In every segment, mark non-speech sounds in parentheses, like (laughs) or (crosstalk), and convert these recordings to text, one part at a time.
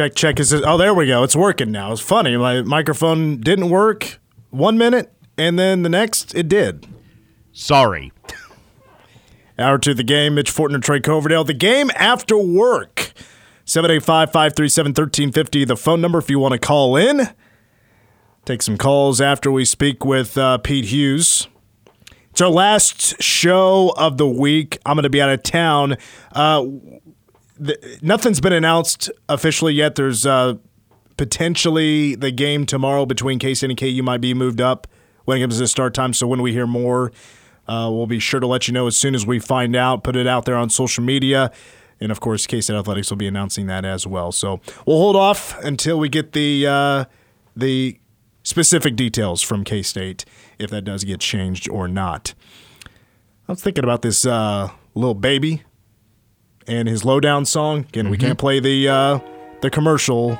Check, check. Is it, oh, there we go. It's working now. It's funny. My microphone didn't work one minute, and then the next it did. Sorry. Hour to the game. Mitch Fortner, Trey Coverdale. The game after work. 785 537 1350. The phone number if you want to call in. Take some calls after we speak with uh, Pete Hughes. It's our last show of the week. I'm going to be out of town. Uh, the, nothing's been announced officially yet. There's uh, potentially the game tomorrow between K State and KU might be moved up when it comes to start time. So when we hear more, uh, we'll be sure to let you know as soon as we find out. Put it out there on social media. And of course, K State Athletics will be announcing that as well. So we'll hold off until we get the uh, the specific details from K State if that does get changed or not. I was thinking about this uh, little baby and his lowdown song. Again, mm-hmm. we can't play the uh, the commercial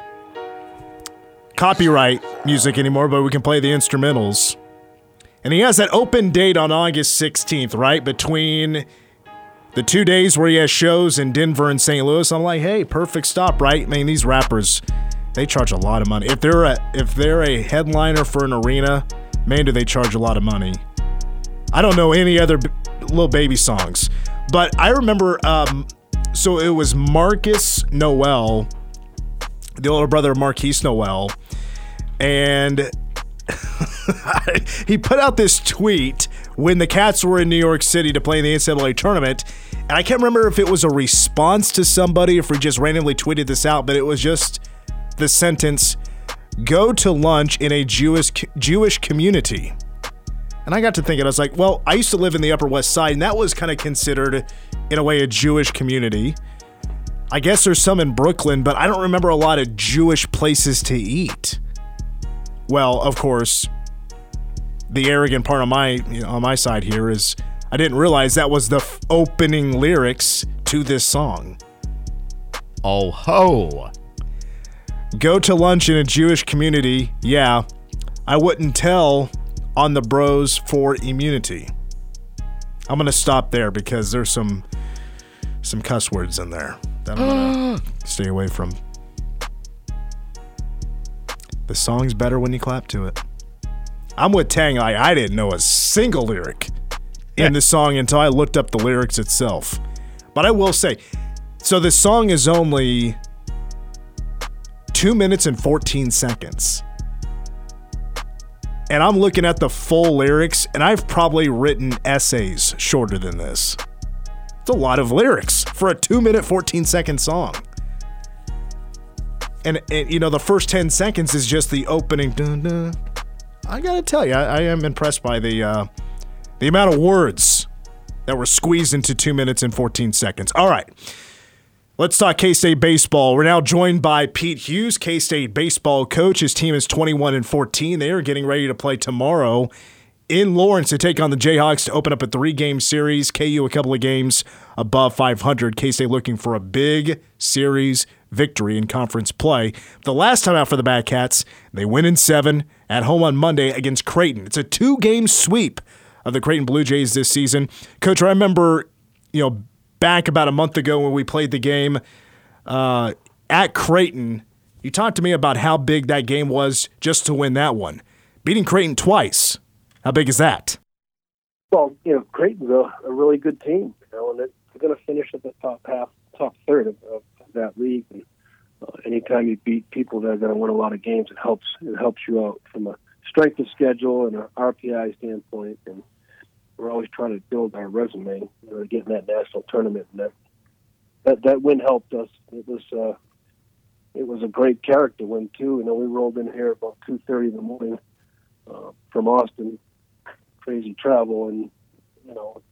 copyright music anymore, but we can play the instrumentals. And he has that open date on August 16th, right? Between the two days where he has shows in Denver and St. Louis. I'm like, hey, perfect stop, right? I mean, these rappers, they charge a lot of money. If they're a if they're a headliner for an arena, man, do they charge a lot of money. I don't know any other b- Lil Baby songs, but I remember um, so it was Marcus Nowell, the older brother of Markquis Nowell, and (laughs) he put out this tweet when the Cats were in New York City to play in the NCAA tournament. And I can't remember if it was a response to somebody, if we just randomly tweeted this out, but it was just the sentence go to lunch in a Jewish Jewish community. And I got to thinking, I was like, well, I used to live in the Upper West Side, and that was kind of considered, in a way, a Jewish community. I guess there's some in Brooklyn, but I don't remember a lot of Jewish places to eat. Well, of course, the arrogant part on my you know, on my side here is I didn't realize that was the f- opening lyrics to this song. Oh ho! Go to lunch in a Jewish community. Yeah, I wouldn't tell on the bros for immunity. I'm gonna stop there because there's some some cuss words in there that I'm gonna (gasps) stay away from. The song's better when you clap to it. I'm with Tang. Like I didn't know a single lyric in the song until I looked up the lyrics itself. But I will say, so the song is only two minutes and 14 seconds and I'm looking at the full lyrics, and I've probably written essays shorter than this. A lot of lyrics for a two minute, 14 second song. And, and you know, the first 10 seconds is just the opening. Dun, dun. I gotta tell you, I, I am impressed by the uh, the amount of words that were squeezed into two minutes and 14 seconds. All right. Let's talk K State baseball. We're now joined by Pete Hughes, K State baseball coach. His team is 21 and 14. They are getting ready to play tomorrow in Lawrence to take on the Jayhawks to open up a three game series. KU a couple of games above 500. K State looking for a big series victory in conference play. The last time out for the Bat Cats, they win in seven at home on Monday against Creighton. It's a two game sweep of the Creighton Blue Jays this season. Coach, I remember, you know, back about a month ago when we played the game uh, at Creighton. You talked to me about how big that game was just to win that one. Beating Creighton twice. How big is that? Well, you know, Creighton's a, a really good team, you know, and they're going to finish at the top half, top third of, of that league. And uh, anytime you beat people that are going to win a lot of games, it helps. It helps you out from a strength of schedule and an RPI standpoint. And we're always trying to build our resume, you know, to get in that national tournament. And that that that win helped us. It was uh, it was a great character win too. You know, we rolled in here about two thirty in the morning uh, from Austin, crazy travel, and you know,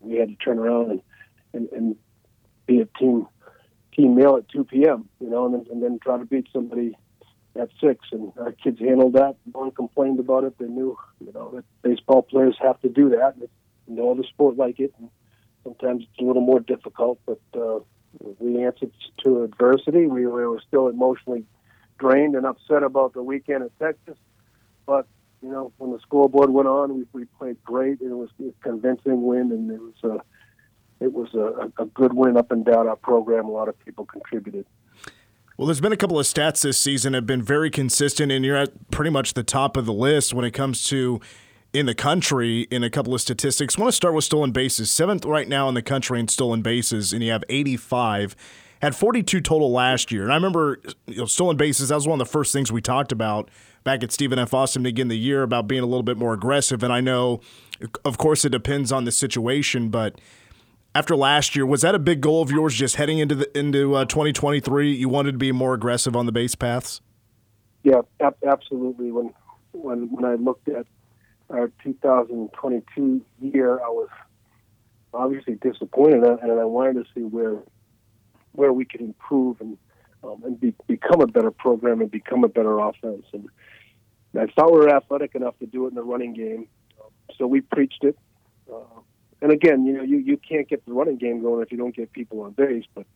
we had to turn around and and, and be a team team meal at two p.m. You know, and then, and then try to beat somebody at six, and our kids handled that. No one complained about it. They knew, you know, that baseball players have to do that. And no other sport like it. And sometimes it's a little more difficult, but uh, we answered to adversity. We, we were still emotionally drained and upset about the weekend at Texas, but you know, when the scoreboard went on, we, we played great. It was a convincing win, and it was a it was a, a good win up and down our program. A lot of people contributed. Well, there's been a couple of stats this season have been very consistent, and you're at pretty much the top of the list when it comes to in the country in a couple of statistics. I want to start with stolen bases. Seventh right now in the country in stolen bases, and you have 85. Had 42 total last year. And I remember you know, stolen bases, that was one of the first things we talked about back at Stephen F. Austin to begin the year about being a little bit more aggressive. And I know, of course, it depends on the situation, but after last year, was that a big goal of yours just heading into the into uh, 2023? You wanted to be more aggressive on the base paths? Yeah, ab- absolutely. When when when I looked at our 2022 year, I was obviously disappointed, and I wanted to see where where we could improve and um, and be, become a better program and become a better offense. And I thought we were athletic enough to do it in the running game, so we preached it. Uh, and again, you know, you, you can't get the running game going if you don't get people on base. But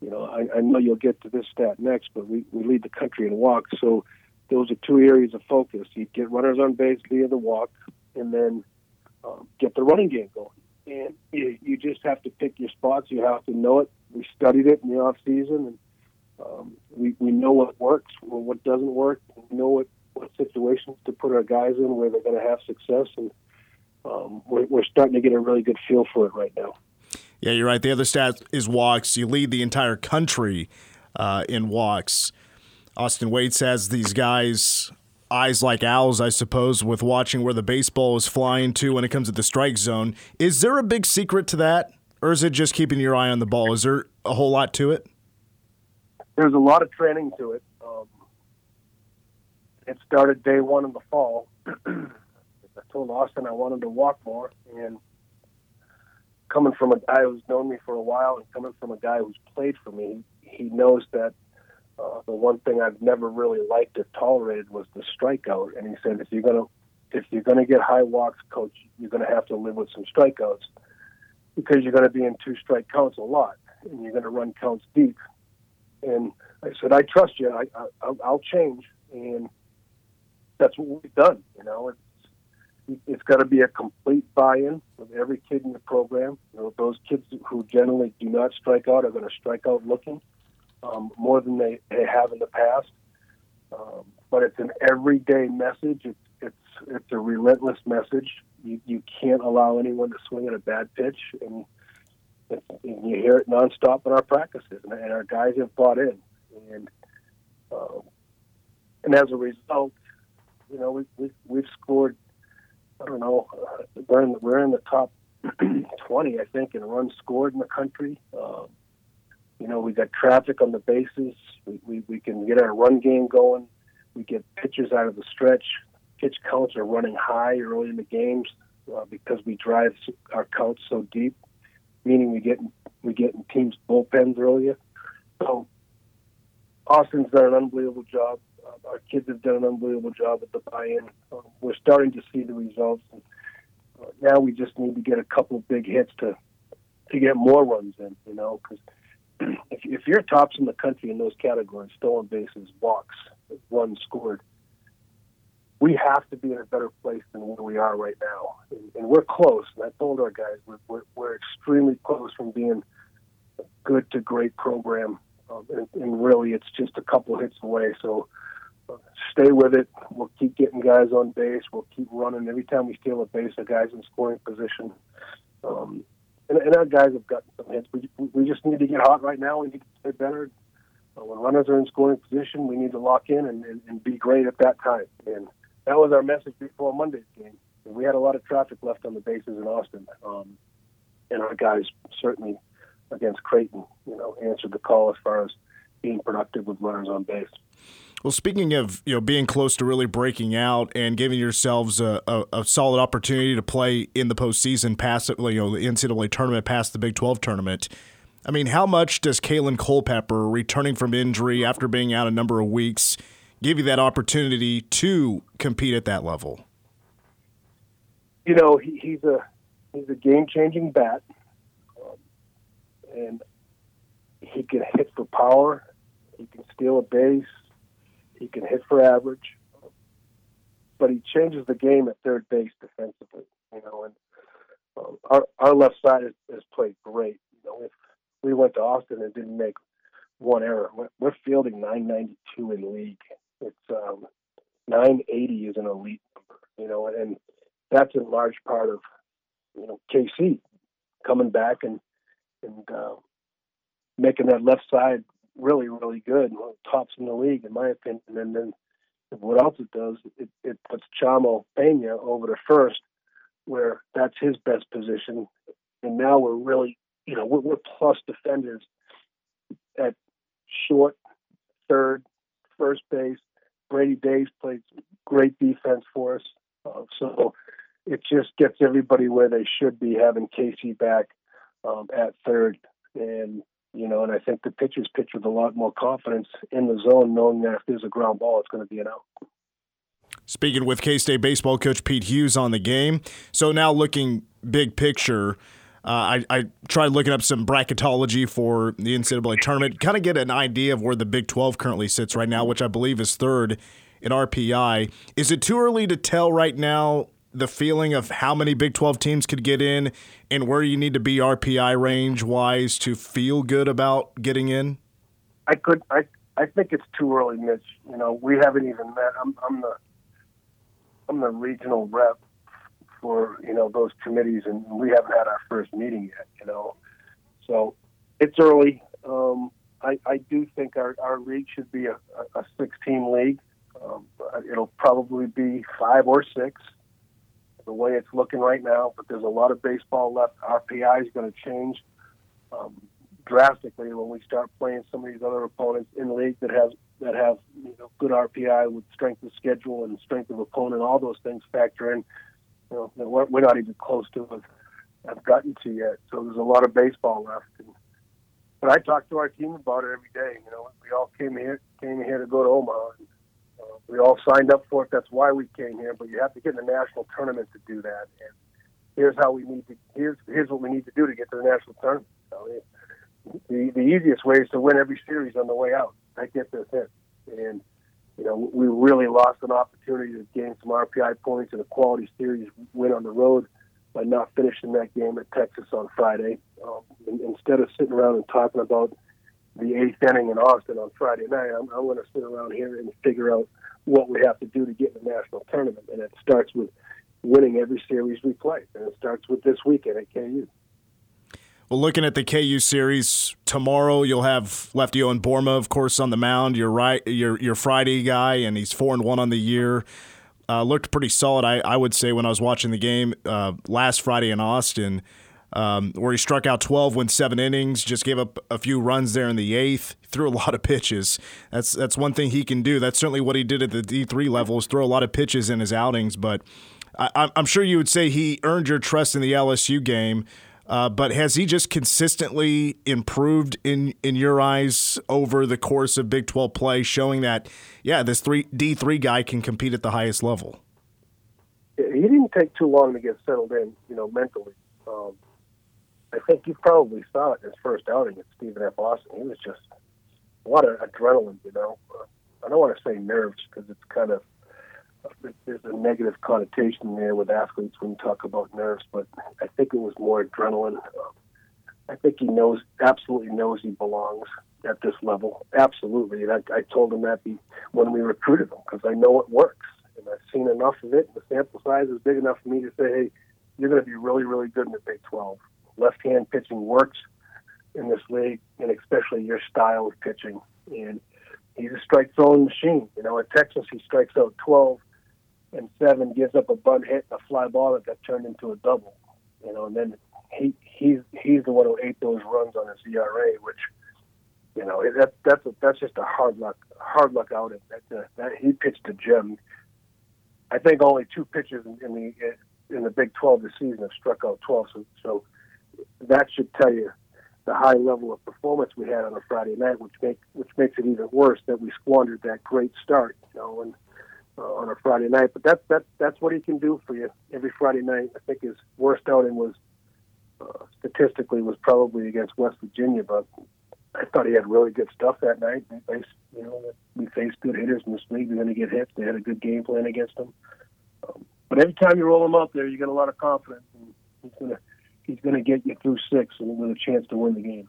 you know, I, I know you'll get to this stat next, but we, we lead the country in walks. So those are two areas of focus. You get runners on base via the walk, and then um, get the running game going. And you, you just have to pick your spots. You have to know it. We studied it in the off season, and um, we we know what works, what doesn't work. We know what what situations to put our guys in where they're going to have success, and um, we're, we're starting to get a really good feel for it right now. Yeah, you're right. The other stat is walks. You lead the entire country uh, in walks. Austin Wates has these guys eyes like owls, I suppose, with watching where the baseball is flying to when it comes to the strike zone. Is there a big secret to that, or is it just keeping your eye on the ball? Is there a whole lot to it? There's a lot of training to it. Um, it started day one in the fall. (clears throat) I told Austin I wanted to walk more, and coming from a guy who's known me for a while and coming from a guy who's played for me, he knows that uh, the one thing I've never really liked or tolerated was the strikeout. And he said, if you're gonna if you're gonna get high walks, coach, you're gonna have to live with some strikeouts because you're gonna be in two strike counts a lot, and you're gonna run counts deep. And I said, I trust you. I, I I'll change, and that's what we've done. You know, it's it's got to be a complete buy-in of every kid in the program. You know, those kids who generally do not strike out are going to strike out looking um, more than they, they have in the past. Um, but it's an everyday message. It's it's it's a relentless message. You you can't allow anyone to swing at a bad pitch, and, and you hear it nonstop in our practices, and, and our guys have bought in, and um, and as a result, you know we, we we've scored. I don't know. Uh, we're in the, we're in the top (clears throat) 20, I think, in runs scored in the country. Um, you know, we got traffic on the bases. We, we, we can get our run game going. We get pitchers out of the stretch. Pitch counts are running high early in the games uh, because we drive our counts so deep, meaning we get we get in teams bullpens earlier. So Austin's done an unbelievable job. Uh, our kids have done an unbelievable job at the buy-in. Uh, we're starting to see the results. And, uh, now we just need to get a couple of big hits to to get more runs in. You know, because (clears throat) if, if you're tops in the country in those categories, stolen bases, walks, runs scored, we have to be in a better place than where we are right now. And, and we're close. And I told our guys we're, we're, we're extremely close from being a good to great program. Um, and, and really, it's just a couple hits away. So uh, stay with it. We'll keep getting guys on base. We'll keep running. Every time we steal a base, a guy's in scoring position. Um, and, and our guys have gotten some hits. We, we just need to get hot right now. We need to play better. Uh, when runners are in scoring position, we need to lock in and, and, and be great at that time. And that was our message before Monday's game. And we had a lot of traffic left on the bases in Austin, um, and our guys certainly against Creighton, you know, answered the call as far as being productive with runners on base. Well, speaking of you know being close to really breaking out and giving yourselves a, a, a solid opportunity to play in the postseason, past you know the NCAA tournament, past the Big Twelve tournament. I mean, how much does Kaelen Culpepper returning from injury after being out a number of weeks give you that opportunity to compete at that level? You know, he, he's a he's a game changing bat, um, and he can hit for power. He can steal a base. He can hit for average, but he changes the game at third base defensively. You know, and um, our our left side has, has played great. You know, if we went to Austin and didn't make one error. We're, we're fielding 992 in league. It's um, 980 is an elite number, you know, and that's in large part of you know KC coming back and and uh, making that left side really really good, tops in the league in my opinion. And then what else it does, it, it puts Chamo Pena over to first, where that's his best position. And now we're really, you know, we're, we're plus defenders at short, third, first base. Brady Days plays great defense for us. Uh, so it just gets everybody where they should be having Casey back um, at third. And, you know, and I think the pitchers pitch with a lot more confidence in the zone, knowing that if there's a ground ball, it's going to be an out. Speaking with K State baseball coach Pete Hughes on the game. So now looking big picture, uh, I, I tried looking up some bracketology for the NCAA tournament, kind of get an idea of where the Big 12 currently sits right now, which I believe is third in RPI. Is it too early to tell right now the feeling of how many Big 12 teams could get in and where you need to be RPI range wise to feel good about getting in? I could I I think it's too early, Mitch. You know, we haven't even met. I'm, I'm the I'm the regional rep for you know those committees, and we haven't had our first meeting yet. You know, so it's early. Um, I, I do think our, our league should be a, a six team league. Um, it'll probably be five or six the way it's looking right now. But there's a lot of baseball left. RPI is going to change um, drastically when we start playing some of these other opponents in the league that have that have you know good RPI with strength of schedule and strength of opponent. All those things factor in you know, we're, we're not even close to it. I've gotten to yet. So there's a lot of baseball left. And, but I talk to our team about it every day. You know, we all came here came here to go to Omaha. And, uh, we all signed up for it. That's why we came here. But you have to get in the national tournament to do that. And here's how we need to. Here's here's what we need to do to get to the national tournament. So it, the the easiest way is to win every series on the way out. I get this in. And you know, we really lost an opportunity to gain some RPI points in a quality series win on the road by not finishing that game at Texas on Friday. Um, instead of sitting around and talking about the eighth inning in Austin on Friday night, I'm, I'm going to sit around here and figure out what we have to do to get in the national tournament. And it starts with winning every series we play. And it starts with this weekend at KU. Well, looking at the KU series tomorrow, you'll have Lefty Owen Boerema, of course, on the mound. Your right, your your Friday guy, and he's four and one on the year. Uh, looked pretty solid, I, I would say, when I was watching the game uh, last Friday in Austin, um, where he struck out 12, went seven innings, just gave up a few runs there in the eighth, (laughs) threw a lot of pitches. That's that's one thing he can do. That's certainly what he did at the D3 level, is throw a lot of pitches in his outings. But I, I'm sure you would say he earned your trust in the LSU game. Uh, but has he just consistently improved in in your eyes over the course of Big 12 play, showing that yeah, this three D three guy can compete at the highest level? He didn't take too long to get settled in, you know, mentally. Um, I think you probably saw it in his first outing at Stephen F. Austin. He was just a lot of adrenaline, you know. I don't want to say nerves because it's kind of there's a negative connotation there with athletes when you talk about nerves, but I think it was more adrenaline. I think he knows, absolutely knows he belongs at this level. Absolutely. And I, I told him that when we recruited him because I know it works. And I've seen enough of it. The sample size is big enough for me to say, hey, you're going to be really, really good in the Big 12. Left hand pitching works in this league, and especially your style of pitching. And he's a strike throwing machine. You know, at Texas, he strikes out 12 and seven gives up a bunt hit and a fly ball that got turned into a double. You know, and then he he's he's the one who ate those runs on his ERA, which you know that that's a, that's just a hard luck hard luck outing. That, uh, that he pitched a gem. I think only two pitchers in, in the in the Big 12 this season have struck out 12. So, so that should tell you the high level of performance we had on a Friday night, which make which makes it even worse that we squandered that great start. You know, and uh, on a Friday night. But that's that's that's what he can do for you every Friday night. I think his worst outing was uh, statistically was probably against West Virginia, but I thought he had really good stuff that night. We faced, you know, we faced good hitters in this league. They're going to get hits. They had a good game plan against them. Um, but every time you roll him out there, you get a lot of confidence, and he's going to he's going to get you through six and with a chance to win the game.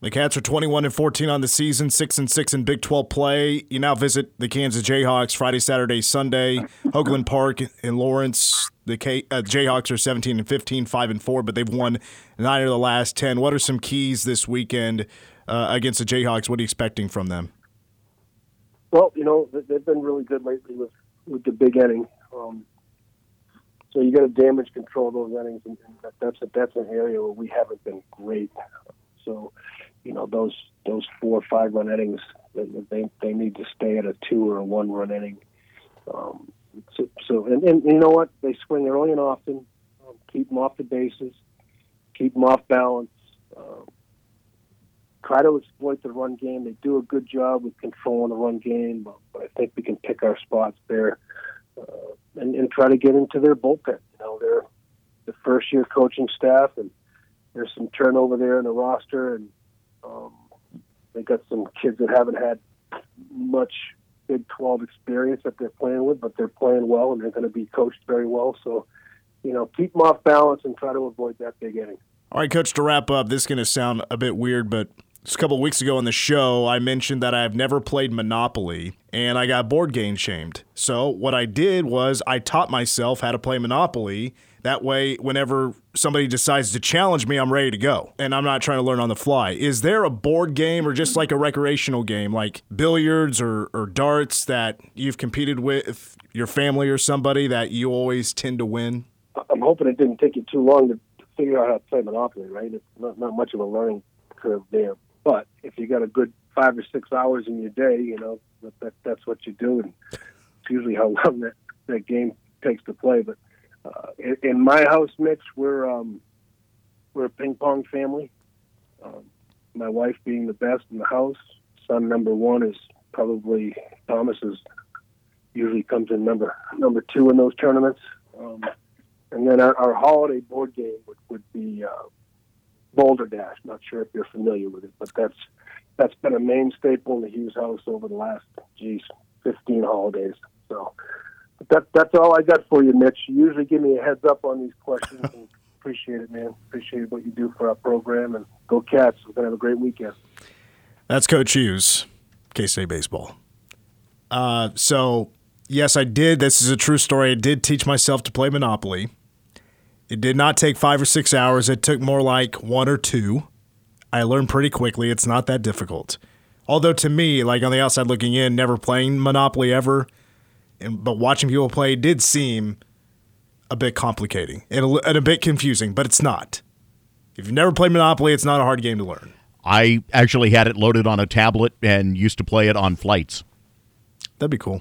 The Cats are 21 and 14 on the season, 6 and 6 in Big 12 play. You now visit the Kansas Jayhawks Friday, Saturday, Sunday, Hoglund Park in Lawrence. The K- uh, Jayhawks are 17 and 15, 5 and 4, but they've won 9 of the last 10. What are some keys this weekend uh, against the Jayhawks? What are you expecting from them? Well, you know, they've been really good lately with, with the big inning. Um, so you got to damage control those innings, and that's a, that's an area where we haven't been great. So you know those those four or five run innings they they need to stay at a two or a one run inning. Um, so, so and, and you know what they swing early and often, um, keep them off the bases, keep them off balance. Um, try to exploit the run game. They do a good job with controlling the run game, but, but I think we can pick our spots there uh, and, and try to get into their bullpen. You know, they're the first year coaching staff, and there's some turnover there in the roster, and um, they got some kids that haven't had much Big 12 experience that they're playing with, but they're playing well and they're going to be coached very well. So, you know, keep them off balance and try to avoid that big inning. All right, coach, to wrap up, this is going to sound a bit weird, but a couple weeks ago on the show, I mentioned that I've never played Monopoly and I got board game shamed. So, what I did was I taught myself how to play Monopoly that way, whenever somebody decides to challenge me, I'm ready to go. And I'm not trying to learn on the fly. Is there a board game or just like a recreational game, like billiards or, or darts, that you've competed with your family or somebody that you always tend to win? I'm hoping it didn't take you too long to figure out how to play Monopoly, right? It's not, not much of a learning curve there. But if you got a good five or six hours in your day, you know, that, that that's what you do. And it's usually how long that, that game takes to play. But uh, in, in, my house, Mitch, we're um, we're a ping pong family. Um, my wife being the best in the house. Son number one is probably Thomas's. Usually comes in number number two in those tournaments. Um, and then our, our, holiday board game would, would be uh, Balderdash. Not sure if you're familiar with it, but that's that's been a main staple in the Hughes house over the last, geez, 15 holidays. So that that's all I got for you, Mitch. You usually give me a heads up on these questions. and (laughs) appreciate it, man. Appreciate what you do for our program, and go Cats. We're gonna have a great weekend. That's Coach Hughes, K State baseball. Uh, so yes, I did. This is a true story. I did teach myself to play Monopoly. It did not take five or six hours. It took more like one or two. I learned pretty quickly. It's not that difficult. Although to me, like on the outside looking in, never playing Monopoly ever, and, but watching people play did seem a bit complicating and a, and a bit confusing, but it's not. If you've never played Monopoly, it's not a hard game to learn. I actually had it loaded on a tablet and used to play it on flights. That'd be cool.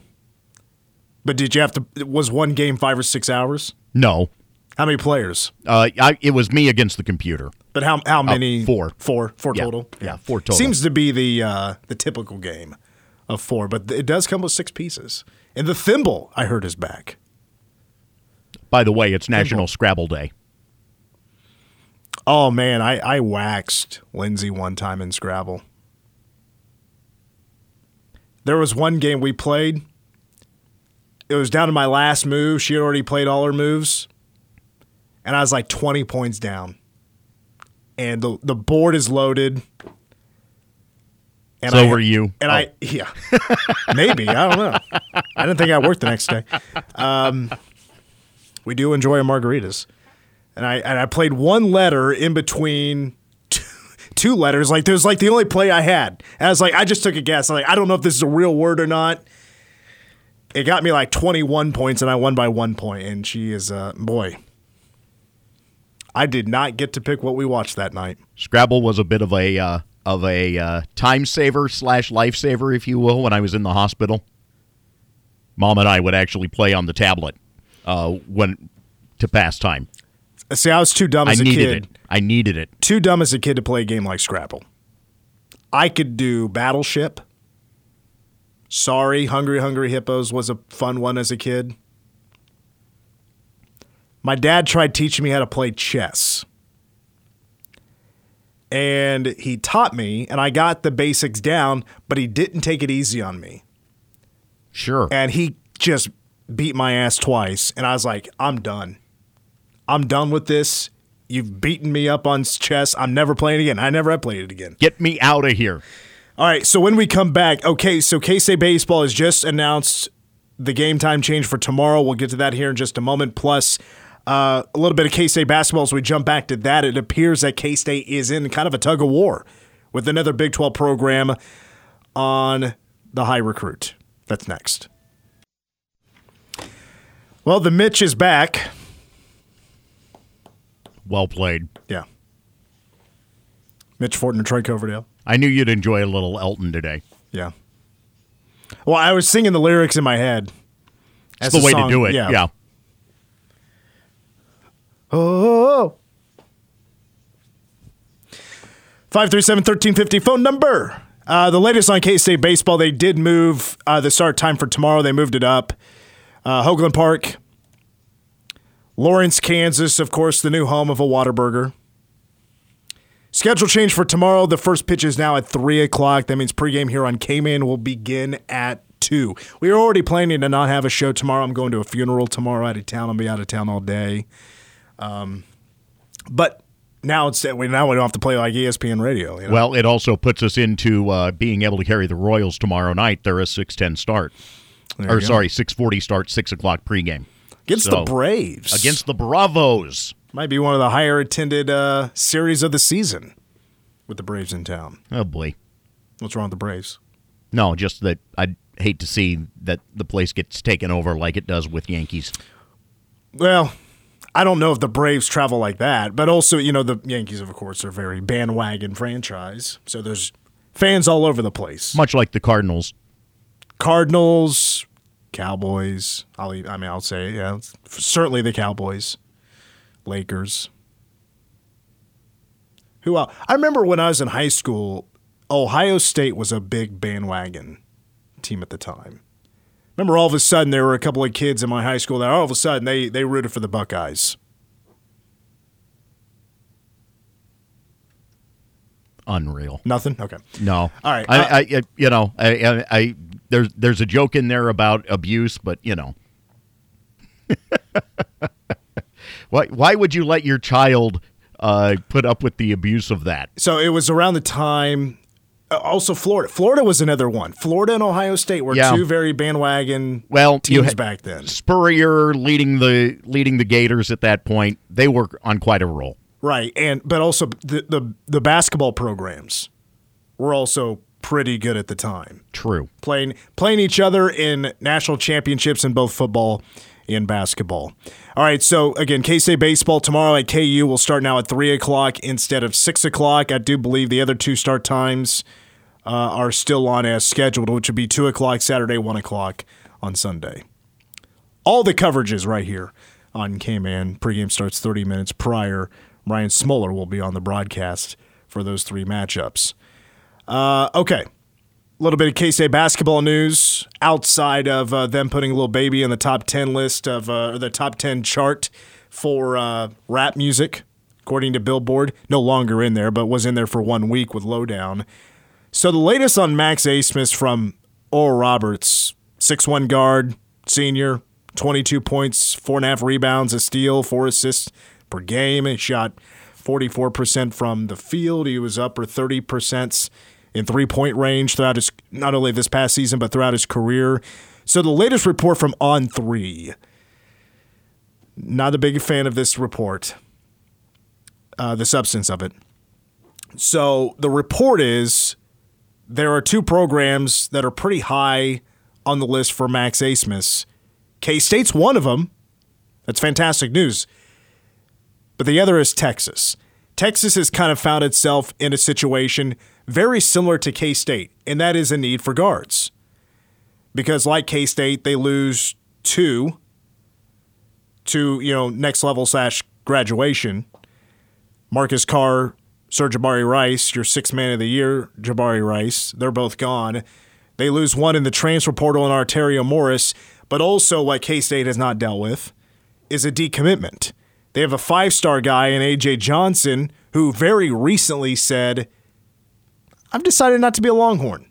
But did you have to? Was one game five or six hours? No. How many players? Uh, I, it was me against the computer. But how how uh, many? Uh, four. Four. Four yeah. total. Yeah. four total. Seems to be the uh, the typical game of four, but it does come with six pieces. And the thimble, I heard, is back. By the way, it's National. Scrabble Day. Oh man, I, I waxed Lindsay one time in Scrabble. There was one game we played. It was down to my last move. She had already played all her moves. And I was like 20 points down. And the the board is loaded. And so I, were you. And oh. I, yeah, maybe. I don't know. I didn't think I worked the next day. Um, we do enjoy our margaritas. And I, and I played one letter in between two, two letters. Like, there's like the only play I had. And I was like, I just took a guess. I'm like, I don't know if this is a real word or not. It got me like 21 points, and I won by one point. And she is, uh, boy, I did not get to pick what we watched that night. Scrabble was a bit of a uh, of a uh, time saver slash lifesaver, if you will, when I was in the hospital. Mom and I would actually play on the tablet uh, when to pass time. See, I was too dumb as I a needed kid. It. I needed it. Too dumb as a kid to play a game like Scrabble. I could do Battleship. Sorry, Hungry Hungry Hippos was a fun one as a kid. My dad tried teaching me how to play chess and he taught me and I got the basics down, but he didn't take it easy on me. Sure. And he just beat my ass twice and I was like, I'm done. I'm done with this. You've beaten me up on chess. I'm never playing again. I never have played it again. Get me out of here. All right. So when we come back, okay. So K State baseball has just announced the game time change for tomorrow. We'll get to that here in just a moment. Plus. Uh, a little bit of K State basketball as we jump back to that. It appears that K State is in kind of a tug of war with another Big 12 program on the high recruit. That's next. Well, the Mitch is back. Well played. Yeah. Mitch Fortner, Troy Coverdale. I knew you'd enjoy a little Elton today. Yeah. Well, I was singing the lyrics in my head. That's the way song, to do it. Yeah. yeah. Oh. 537 1350 phone number. Uh, the latest on K State baseball, they did move uh, the start time for tomorrow. They moved it up. Uh, Hoglund Park, Lawrence, Kansas, of course, the new home of a Whataburger. Schedule change for tomorrow. The first pitch is now at 3 o'clock. That means pregame here on K Man will begin at 2. We are already planning to not have a show tomorrow. I'm going to a funeral tomorrow out of town. I'll be out of town all day. Um, but now it's now we don't have to play like ESPN radio. You know? Well, it also puts us into uh, being able to carry the Royals tomorrow night. They're a six ten start, there or sorry, six forty start, six o'clock pregame against so, the Braves. Against the Bravos, might be one of the higher attended uh, series of the season with the Braves in town. Oh boy, what's wrong with the Braves? No, just that I'd hate to see that the place gets taken over like it does with Yankees. Well, I don't know if the Braves travel like that, but also, you know, the Yankees, of course, are a very bandwagon franchise. So there's fans all over the place. Much like the Cardinals. Cardinals, Cowboys. I'll, I mean, I'll say, yeah, certainly the Cowboys, Lakers. Who else? I remember when I was in high school, Ohio State was a big bandwagon team at the time. Remember, all of a sudden, there were a couple of kids in my high school that all of a sudden they, they rooted for the Buckeyes. Unreal. Nothing. Okay. No. All right. I, uh, I, you know, I, I, I, there's there's a joke in there about abuse, but you know, (laughs) why why would you let your child uh, put up with the abuse of that? So it was around the time Uh, also Florida. Florida was another one. Florida and Ohio State were yeah. two very bandwagon well teams back then. Spurrier leading the leading the Gators at that point. They were on quite a roll. Right, and but also the the, the basketball programs were also pretty good at the time. True. Playing playing each other in national championships in both football and basketball. All right, so again, K State baseball tomorrow at KU will start now at three o'clock instead of six o'clock. I do believe the other two start times uh, are still on as scheduled, which would be 2 o'clock Saturday, 1 o'clock on Sunday. All the coverage is right here on K Man. Pregame starts 30 minutes prior. Ryan Smoller will be on the broadcast for those three matchups. Uh, okay. A little bit of K State basketball news outside of uh, them putting a Lil Baby in the top 10 list of uh, the top 10 chart for uh, rap music, according to Billboard. No longer in there, but was in there for one week with Lowdown. So the latest on Max Abmas from Oral Roberts, six-one guard, senior, 22 points, four and a half rebounds, a steal, four assists per game. He shot 44% from the field. He was upper 30% in three-point range throughout his not only this past season but throughout his career. So the latest report from On3. Not a big fan of this report. Uh, the substance of it. So the report is there are two programs that are pretty high on the list for Max Abmas. K State's one of them. That's fantastic news. But the other is Texas. Texas has kind of found itself in a situation very similar to K State, and that is a need for guards. Because, like K State, they lose two to, you know, next level slash graduation. Marcus Carr Sir'Jabari Rice, your sixth man of the year, Jabari Rice. They're both gone. They lose one in the transfer portal in Arterio Morris, but also what K State has not dealt with is a decommitment. They have a five star guy in AJ Johnson who very recently said, I've decided not to be a Longhorn.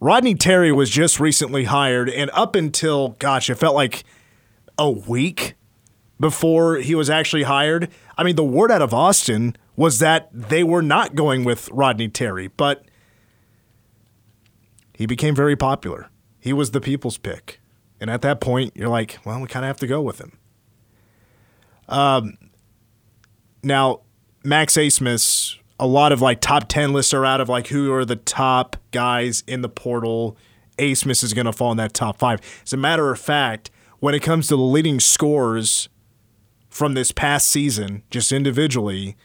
Rodney Terry was just recently hired, and up until, gosh, it felt like a week before he was actually hired, I mean, the word out of Austin was that they were not going with Rodney Terry, but he became very popular. He was the people's pick. And at that point, you're like, well, we kind of have to go with him. Um, now, Max Abmas, a lot of like top 10 lists are out of like who are the top guys in the portal. Abmas is going to fall in that top five. As a matter of fact, when it comes to the leading scores from this past season, just individually,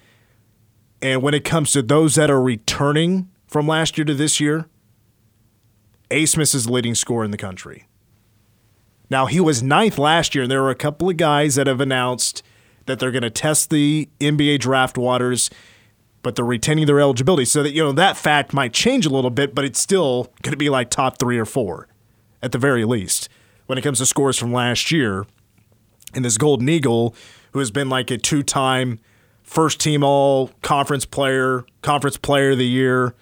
and when it comes to those that are returning from last year to this year, Abmas is the leading scorer in the country. Now, he was ninth last year, and there were a couple of guys that have announced that they're going to test the NBA draft waters, but they're retaining their eligibility. So that, you know, that fact might change a little bit, but it's still going to be like top three or four at the very least when it comes to scores from last year. And this Golden Eagle, who has been like a two time first team all conference player, conference player of the year,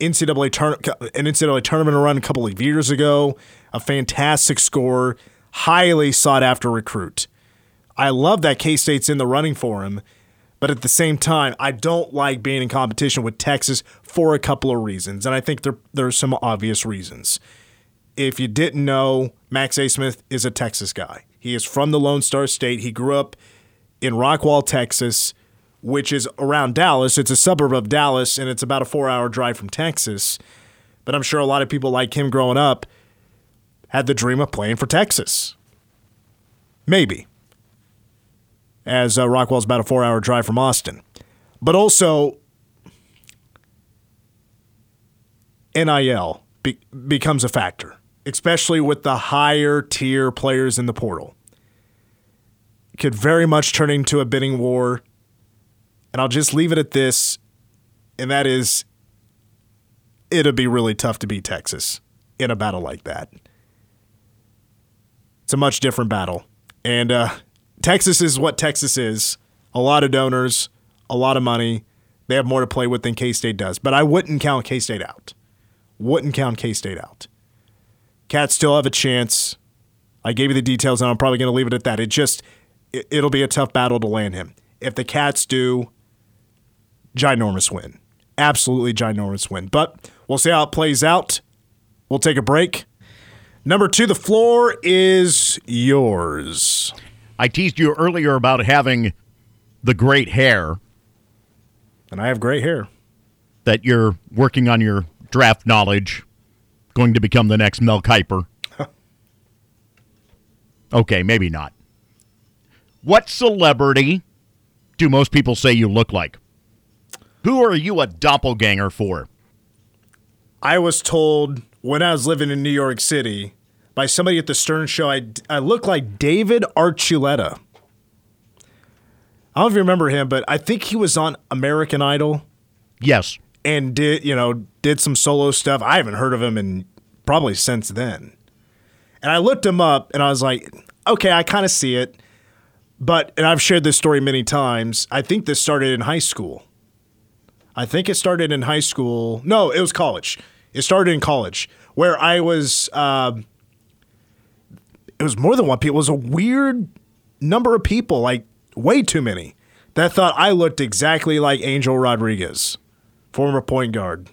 NCAA turn, an NCAA tournament run a couple of years ago, a fantastic score, highly sought after recruit. I love that K State's in the running for him, but at the same time, I don't like being in competition with Texas for a couple of reasons, and I think there there's some obvious reasons. If you didn't know, Max Abmas is a Texas guy. He is from the Lone Star State. He grew up in Rockwall, Texas, which is around Dallas. It's a suburb of Dallas, and it's about a four-hour drive from Texas. But I'm sure a lot of people like him growing up had the dream of playing for Texas. Maybe as uh, Rockwall's about a four hour drive from Austin. But also, NIL be- becomes a factor, especially with the higher tier players in the portal. Could very much turn into a bidding war. And I'll just leave it at this, and that is it'll be really tough to beat Texas in a battle like that. It's a much different battle. And uh, Texas is what Texas is. A lot of donors, a lot of money. They have more to play with than K State does. But I wouldn't count K State out. Wouldn't count K State out. Cats still have a chance. I gave you the details, and I'm probably going to leave it at that. It just, it, it'll be a tough battle to land him. If the Cats do, ginormous win. Absolutely ginormous win. But we'll see how it plays out. We'll take a break. Number two, the floor is yours. I teased you earlier about having the great hair. And I have great hair. That you're working on your draft knowledge, going to become the next Mel Kiper. (laughs) okay, maybe not. What celebrity do most people say you look like? Who are you a doppelganger for? I was told when I was living in New York City by somebody at the Stern Show. I, I look like David Archuleta. I don't know if you remember him, but I think he was on American Idol. Yes. And did, you know, did some solo stuff. I haven't heard of him in probably since then. And I looked him up and I was like, okay, I kind of see it. But, and I've shared this story many times. I think this started in high school. I think it started in high school. No, it was college. It started in college where I was, uh, it was more than one people. It was a weird number of people, like way too many, that thought I looked exactly like Angel Rodriguez, former point guard.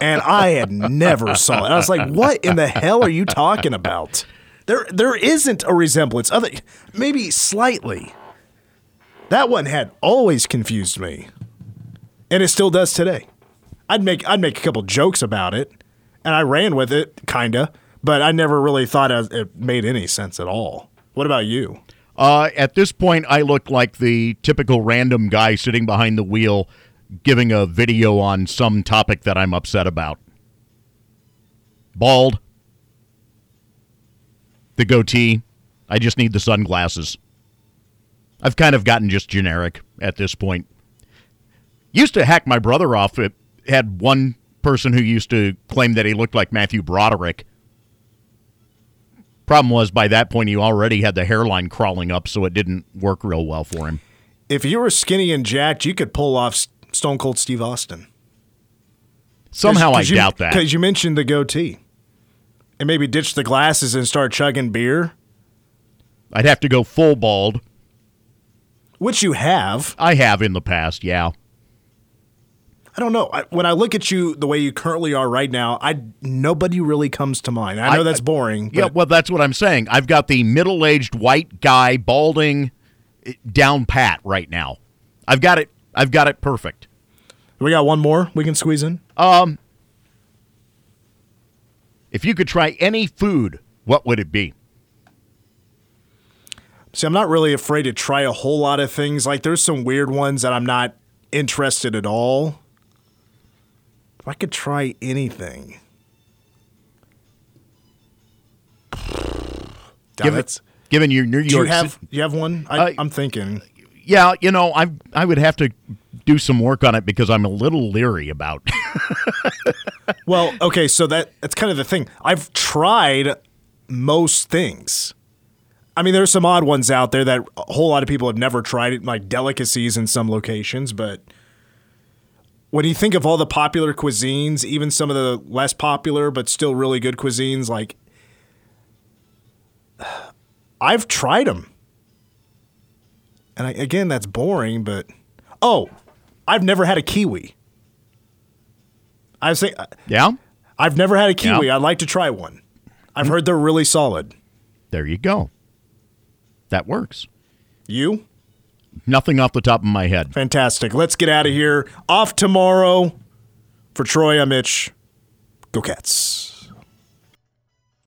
and I had never saw it. I was like, "What in the hell are you talking about?" There, there isn't a resemblance. Other, maybe slightly. That one had always confused me, and it still does today. I'd make, I'd make a couple jokes about it, and I ran with it, kinda but I never really thought it made any sense at all. What about you? Uh, at this point, I look like the typical random guy sitting behind the wheel giving a video on some topic that I'm upset about. Bald. The goatee. I just need the sunglasses. I've kind of gotten just generic at this point. Used to hack my brother off. It had one person who used to claim that he looked like Matthew Broderick. Problem was, by that point, he already had the hairline crawling up, so it didn't work real well for him. If you were skinny and jacked, you could pull off Stone Cold Steve Austin. Somehow, Cause, cause I you, doubt that. Because you mentioned the goatee. And maybe ditch the glasses and start chugging beer. I'd have to go full bald. which you have. I have in the past, yeah. I don't know. I, when I look at you the way you currently are right now, I nobody really comes to mind. I know I- that's boring. Yeah, but well, that's what I'm saying. I've got the middle aged white guy, balding, eh, down pat right now. I've got it. I've got it perfect. we got one more we can squeeze in. If you could try any food, what would it be? See, I'm not really afraid to try a whole lot of things. Like, there's some weird ones that I'm not interested at all. If I could try anything, Given, given your New do you have you have one? I, Uh, I'm thinking. yeah, you know, I I would have to do some work on it because I'm a little leery about. (laughs) Well, okay, so that that's kind of the thing. I've tried most things. I mean, there's some odd ones out there that a whole lot of people have never tried it, like delicacies in some locations. But when you think of all the popular cuisines, even some of the less popular but still really good cuisines, like (sighs) I've tried them. And I, again, that's boring, but oh, I've never had a kiwi. I say, uh, yeah, I've never had a kiwi. Yeah. I'd like to try one. I've mm. heard they're really solid. there you go. That works. You? Nothing off the top of my head. Fantastic. Let's get out of here. Off tomorrow. For Troy, I'm Mitch. Go Cats.